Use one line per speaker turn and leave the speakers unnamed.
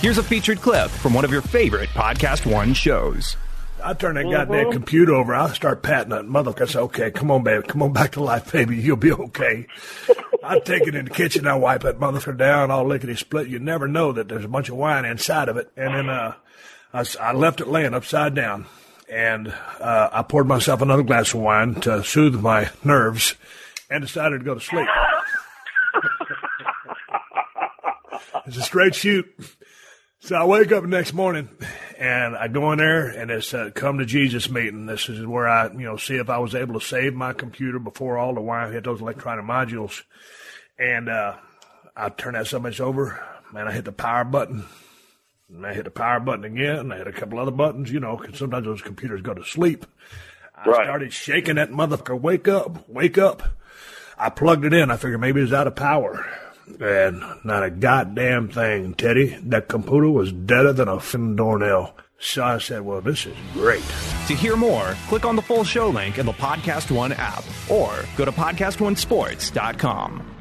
Here's a featured clip from one of your favorite Podcast One shows.
I turn that goddamn computer over. I start patting that motherfucker. I say, okay, come on, baby. Come on back to life, baby. You'll be okay. I take it in the kitchen. I wipe that motherfucker down, all lickety split. You never know that there's a bunch of wine inside of it. And then, uh, I, s- I left it laying upside down and, uh, I poured myself another glass of wine to soothe my nerves and decided to go to sleep. it's a straight shoot. So I wake up the next morning and I go in there and it's a come to Jesus meeting. This is where I, you know, see if I was able to save my computer before all the wire hit those electronic modules. And, uh, I turn that so much over, man, I hit the power button. And I hit the power button again. I hit a couple other buttons, you know, because sometimes those computers go to sleep. I
Right.
started shaking that motherfucker. Wake up, wake up. I plugged it in. I figured maybe it's out of power. And not a goddamn thing, Teddy. That computer was deader than a fin doornail. So I said, well, this is great.
To hear more, click on the full show link in the Podcast One app or go to PodcastOneSports.com.